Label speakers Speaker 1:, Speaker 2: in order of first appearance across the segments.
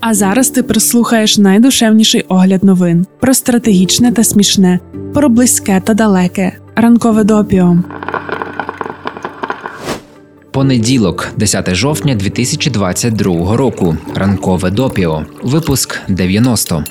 Speaker 1: А зараз ти прислухаєш найдушевніший огляд новин про стратегічне та смішне, про близьке та далеке. Ранкове допіо.
Speaker 2: Понеділок, 10 жовтня 2022 року. Ранкове допіо. Випуск 90.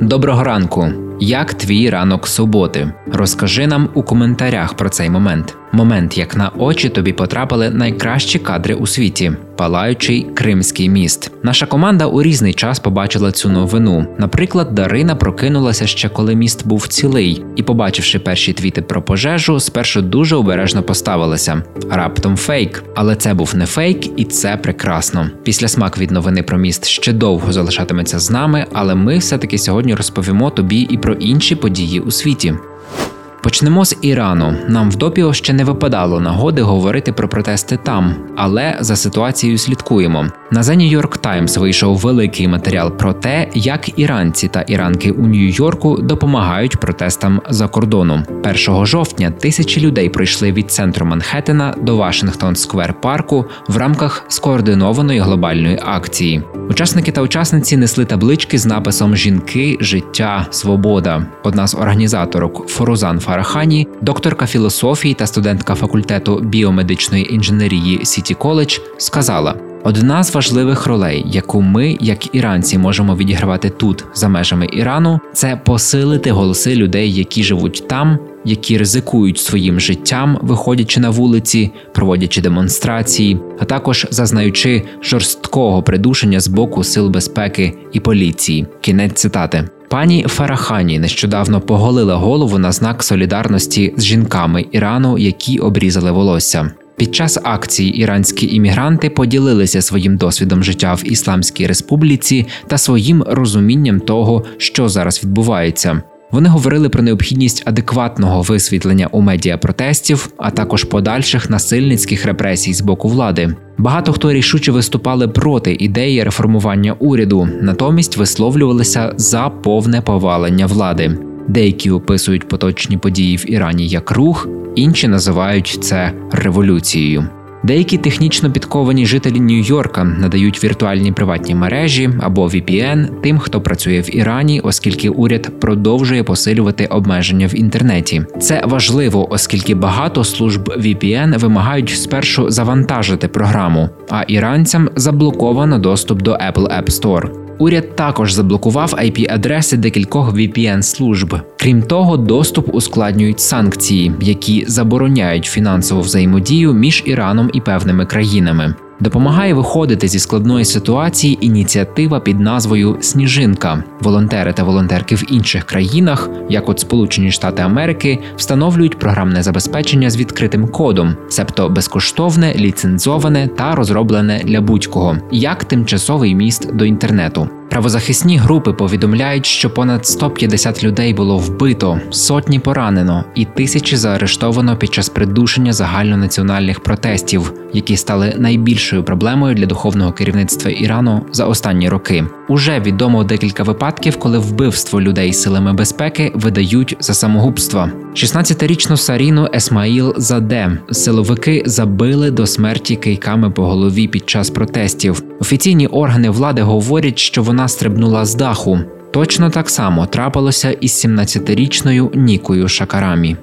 Speaker 2: Доброго ранку. Як твій ранок суботи? Розкажи нам у коментарях про цей момент. Момент, як на очі тобі потрапили найкращі кадри у світі палаючий Кримський міст. Наша команда у різний час побачила цю новину. Наприклад, Дарина прокинулася ще коли міст був цілий, і, побачивши перші твіти про пожежу, спершу дуже обережно поставилася. Раптом фейк, але це був не фейк, і це прекрасно. Після смак від новини про міст ще довго залишатиметься з нами, але ми все-таки сьогодні розповімо тобі і про інші події у світі. Почнемо з Ірану. Нам в допіо ще не випадало нагоди говорити про протести там, але за ситуацією слідкуємо. На The New York Times вийшов великий матеріал про те, як іранці та іранки у Нью-Йорку допомагають протестам за кордоном. 1 жовтня тисячі людей пройшли від центру Манхеттена до Вашингтон Сквер парку в рамках скоординованої глобальної акції. Учасники та учасниці несли таблички з написом Жінки, життя, свобода. Одна з організаторок Форузан Фарахані, докторка філософії та студентка факультету біомедичної інженерії Сіті Коледж, сказала. Одна з важливих ролей, яку ми, як іранці, можемо відігравати тут, за межами Ірану, це посилити голоси людей, які живуть там, які ризикують своїм життям, виходячи на вулиці, проводячи демонстрації, а також зазнаючи жорсткого придушення з боку сил безпеки і поліції. Кінець цитати. Пані Фарахані нещодавно поголила голову на знак солідарності з жінками Ірану, які обрізали волосся. Під час акції іранські іммігранти поділилися своїм досвідом життя в Ісламській Республіці та своїм розумінням того, що зараз відбувається. Вони говорили про необхідність адекватного висвітлення у медіа протестів, а також подальших насильницьких репресій з боку влади. Багато хто рішуче виступали проти ідеї реформування уряду, натомість висловлювалися за повне повалення влади. Деякі описують поточні події в Ірані як рух, інші називають це революцією. Деякі технічно підковані жителі Нью-Йорка надають віртуальні приватні мережі або VPN тим, хто працює в Ірані, оскільки уряд продовжує посилювати обмеження в інтернеті. Це важливо, оскільки багато служб VPN вимагають спершу завантажити програму, а іранцям заблоковано доступ до Apple App Store. Уряд також заблокував IP-адреси декількох VPN служб. Крім того, доступ ускладнюють санкції, які забороняють фінансову взаємодію між Іраном і певними країнами. Допомагає виходити зі складної ситуації ініціатива під назвою Сніжинка. Волонтери та волонтерки в інших країнах, як от Сполучені Штати Америки, встановлюють програмне забезпечення з відкритим кодом, себто безкоштовне, ліцензоване та розроблене для будь-кого, як тимчасовий міст до інтернету. Правозахисні групи повідомляють, що понад 150 людей було вбито, сотні поранено і тисячі заарештовано під час придушення загальнонаціональних протестів, які стали найбільшою проблемою для духовного керівництва Ірану за останні роки. Уже відомо декілька випадків, коли вбивство людей силами безпеки видають за самогубство. 16-річну Саріну Есмаїл Заде силовики забили до смерті кийками по голові під час протестів. Офіційні органи влади говорять, що вона стрибнула з даху. Точно так само трапилося із 17-річною Нікою Шакарамі.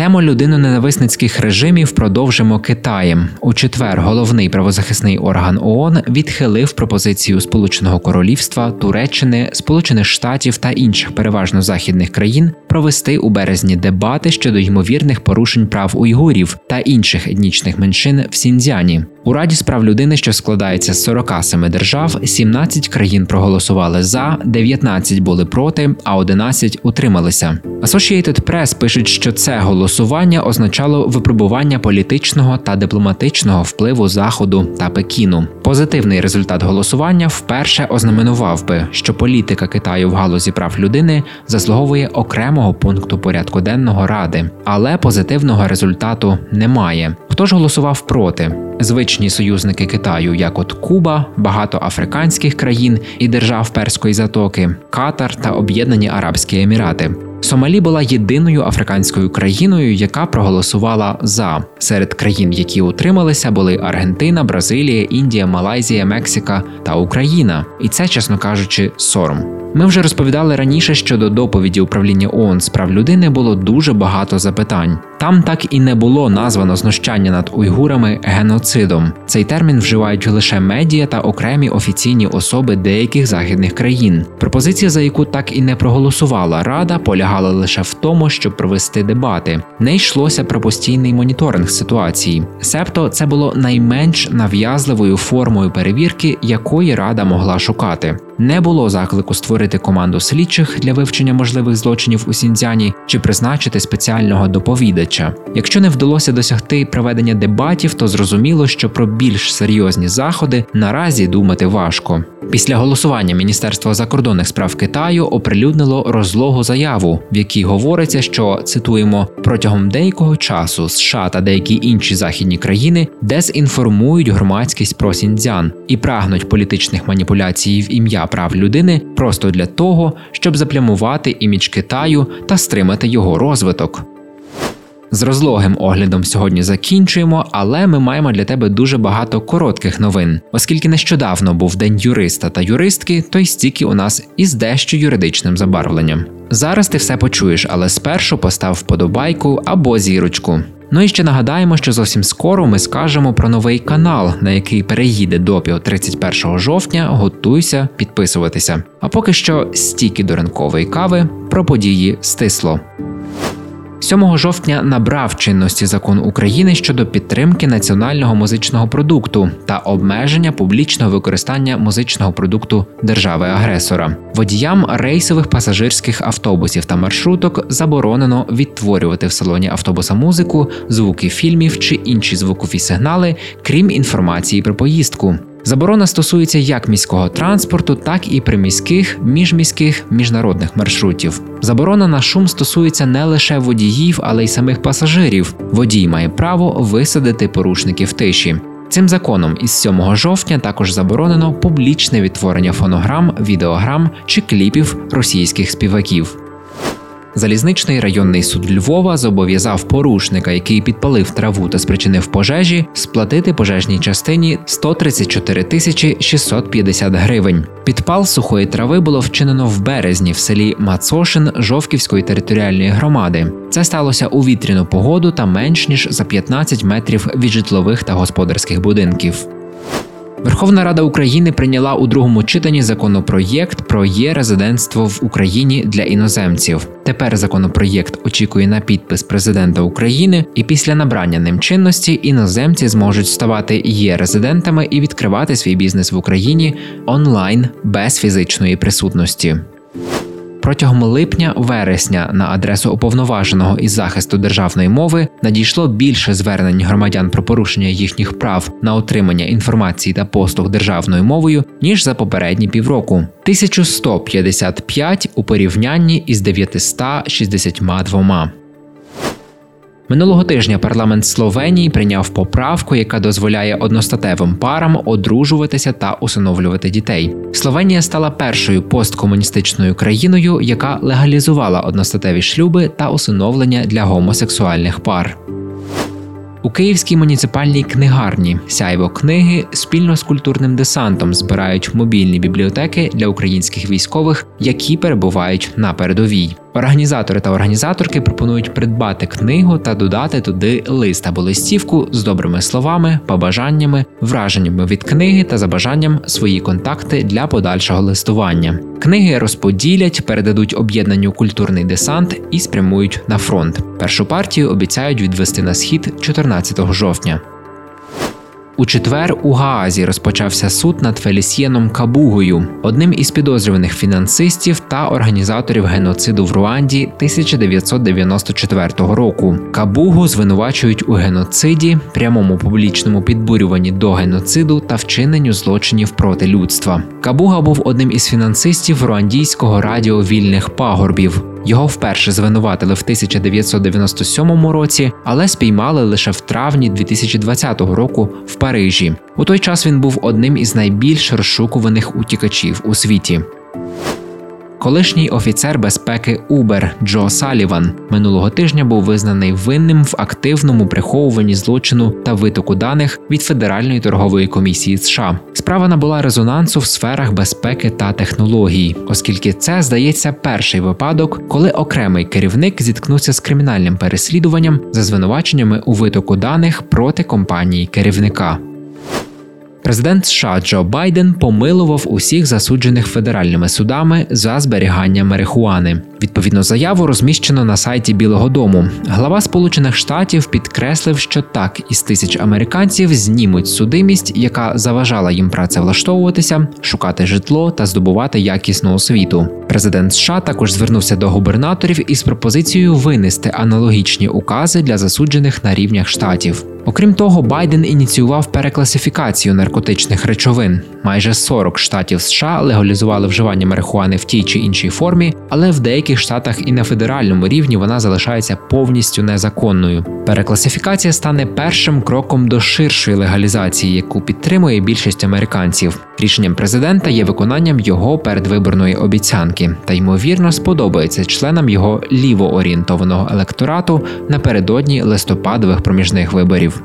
Speaker 2: Тему людиноненависницьких режимів продовжимо Китаєм. У четвер головний правозахисний орган ООН відхилив пропозицію Сполученого Королівства, Туреччини, Сполучених Штатів та інших переважно західних країн провести у березні дебати щодо ймовірних порушень прав уйгурів та інших етнічних меншин в Сіньцзяні. У Раді справ людини, що складається з 47 держав, 17 країн проголосували за, 19 були проти, а 11 утрималися. Associated Press пишуть, що це голосування означало випробування політичного та дипломатичного впливу Заходу та Пекіну. Позитивний результат голосування вперше ознаменував би, що політика Китаю в галузі прав людини заслуговує окремого пункту порядку денного ради, але позитивного результату немає. Хто ж голосував проти? Звичні союзники Китаю, як от Куба, багато африканських країн і держав Перської затоки, Катар та Об'єднані Арабські Емірати. Сомалі була єдиною африканською країною, яка проголосувала за серед країн, які утрималися, були Аргентина, Бразилія, Індія, Малайзія, Мексика та Україна. І це, чесно кажучи, сором. Ми вже розповідали раніше, що до доповіді управління ООН з прав людини було дуже багато запитань. Там так і не було названо знущання над уйгурами геноцидом. Цей термін вживають лише медіа та окремі офіційні особи деяких західних країн. Пропозиція, за яку так і не проголосувала Рада, полягала лише в тому, щоб провести дебати. Не йшлося про постійний моніторинг ситуації. Себто це було найменш нав'язливою формою перевірки, якої рада могла шукати. Не було заклику створити команду слідчих для вивчення можливих злочинів у Сіньцзяні чи призначити спеціального доповідача. Якщо не вдалося досягти проведення дебатів, то зрозуміло, що про більш серйозні заходи наразі думати важко. Після голосування Міністерство закордонних справ Китаю оприлюднило розлогу заяву, в якій говориться, що цитуємо протягом деякого часу США та деякі інші західні країни дезінформують громадськість про Сіньцзян і прагнуть політичних маніпуляцій в ім'я прав людини просто для того, щоб заплямувати імідж Китаю та стримати його розвиток. З розлогим оглядом сьогодні закінчуємо, але ми маємо для тебе дуже багато коротких новин, оскільки нещодавно був день юриста та юристки, то й стільки у нас із дещо юридичним забарвленням. Зараз ти все почуєш, але спершу постав вподобайку або зірочку. Ну і ще нагадаємо, що зовсім скоро ми скажемо про новий канал, на який переїде допіо 31 жовтня. Готуйся підписуватися. А поки що стільки до ранкової кави про події стисло. 7 жовтня набрав чинності закон України щодо підтримки національного музичного продукту та обмеження публічного використання музичного продукту держави-агресора. Водіям рейсових пасажирських автобусів та маршруток заборонено відтворювати в салоні автобуса музику, звуки фільмів чи інші звукові сигнали, крім інформації про поїздку. Заборона стосується як міського транспорту, так і приміських, міжміських міжнародних маршрутів. Заборона на шум стосується не лише водіїв, але й самих пасажирів. Водій має право висадити порушників тиші. Цим законом із 7 жовтня також заборонено публічне відтворення фонограм, відеограм чи кліпів російських співаків. Залізничний районний суд Львова зобов'язав порушника, який підпалив траву та спричинив пожежі, сплатити пожежній частині 134 тисячі 650 гривень. Підпал сухої трави було вчинено в березні в селі Мацошин Жовківської територіальної громади. Це сталося у вітряну погоду та менш ніж за 15 метрів від житлових та господарських будинків. Верховна Рада України прийняла у другому читанні законопроєкт про є резидентство в Україні для іноземців. Тепер законопроєкт очікує на підпис президента України, і після набрання ним чинності іноземці зможуть ставати є резидентами і відкривати свій бізнес в Україні онлайн без фізичної присутності. Протягом липня-вересня на адресу уповноваженого із захисту державної мови надійшло більше звернень громадян про порушення їхніх прав на отримання інформації та послуг державною мовою ніж за попередні півроку 1155 у порівнянні із 962. Минулого тижня парламент Словенії прийняв поправку, яка дозволяє одностатевим парам одружуватися та усиновлювати дітей. Словенія стала першою посткомуністичною країною, яка легалізувала одностатеві шлюби та усиновлення для гомосексуальних пар. У Київській муніципальній книгарні сяйво книги спільно з культурним десантом збирають мобільні бібліотеки для українських військових, які перебувають на передовій. Організатори та організаторки пропонують придбати книгу та додати туди лист або листівку з добрими словами, побажаннями, враженнями від книги та за бажанням свої контакти для подальшого листування. Книги розподілять, передадуть об'єднанню культурний десант і спрямують на фронт. Першу партію обіцяють відвести на схід 14 жовтня. У четвер у Гаазі розпочався суд над Фелісієном Кабугою, одним із підозрюваних фінансистів та організаторів геноциду в Руанді 1994 року. Кабугу звинувачують у геноциді, прямому публічному підбурюванні до геноциду та вчиненню злочинів проти людства. Кабуга був одним із фінансистів руандійського радіо вільних пагорбів. Його вперше звинуватили в 1997 році, але спіймали лише в травні 2020 року в Парижі. У той час він був одним із найбільш розшукуваних утікачів у світі. Колишній офіцер безпеки Uber Джо Саліван минулого тижня був визнаний винним в активному приховуванні злочину та витоку даних від Федеральної торгової комісії США. Справа набула резонансу в сферах безпеки та технологій, оскільки це здається перший випадок, коли окремий керівник зіткнувся з кримінальним переслідуванням за звинуваченнями у витоку даних проти компанії керівника. Президент США Джо Байден помилував усіх засуджених федеральними судами за зберігання марихуани. Відповідну заяву розміщено на сайті Білого Дому. Глава Сполучених Штатів підкреслив, що так із тисяч американців знімуть судимість, яка заважала їм працевлаштовуватися, шукати житло та здобувати якісну освіту. Президент США також звернувся до губернаторів із пропозицією винести аналогічні укази для засуджених на рівнях штатів. Окрім того, Байден ініціював перекласифікацію наркотичних речовин. Майже 40 штатів США легалізували вживання марихуани в тій чи іншій формі, але в деяких штатах і на федеральному рівні вона залишається повністю незаконною. Перекласифікація стане першим кроком до ширшої легалізації, яку підтримує більшість американців. Рішенням президента є виконанням його передвиборної обіцянки та ймовірно сподобається членам його лівоорієнтованого електорату напередодні листопадових проміжних виборів.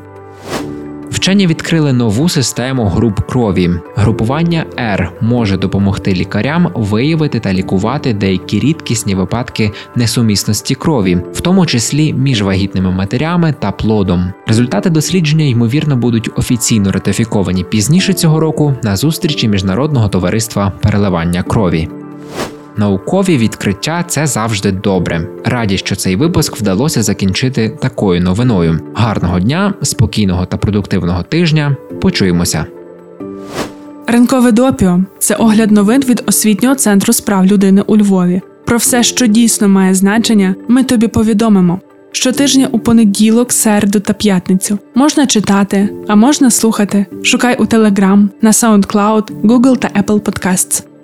Speaker 2: Вчені відкрили нову систему груп крові. Групування R може допомогти лікарям виявити та лікувати деякі рідкісні випадки несумісності крові, в тому числі між вагітними матерями та плодом. Результати дослідження ймовірно будуть офіційно ратифіковані пізніше цього року на зустрічі міжнародного товариства переливання крові. Наукові відкриття це завжди добре. Раді, що цей випуск вдалося закінчити такою новиною. Гарного дня, спокійного та продуктивного тижня. Почуємося.
Speaker 1: Ранкове допіо це огляд новин від освітнього центру справ людини у Львові. Про все, що дійсно має значення, ми тобі повідомимо. Щотижня у понеділок, середу та п'ятницю можна читати, а можна слухати. Шукай у Telegram, на SoundCloud, Google та Apple Podcasts.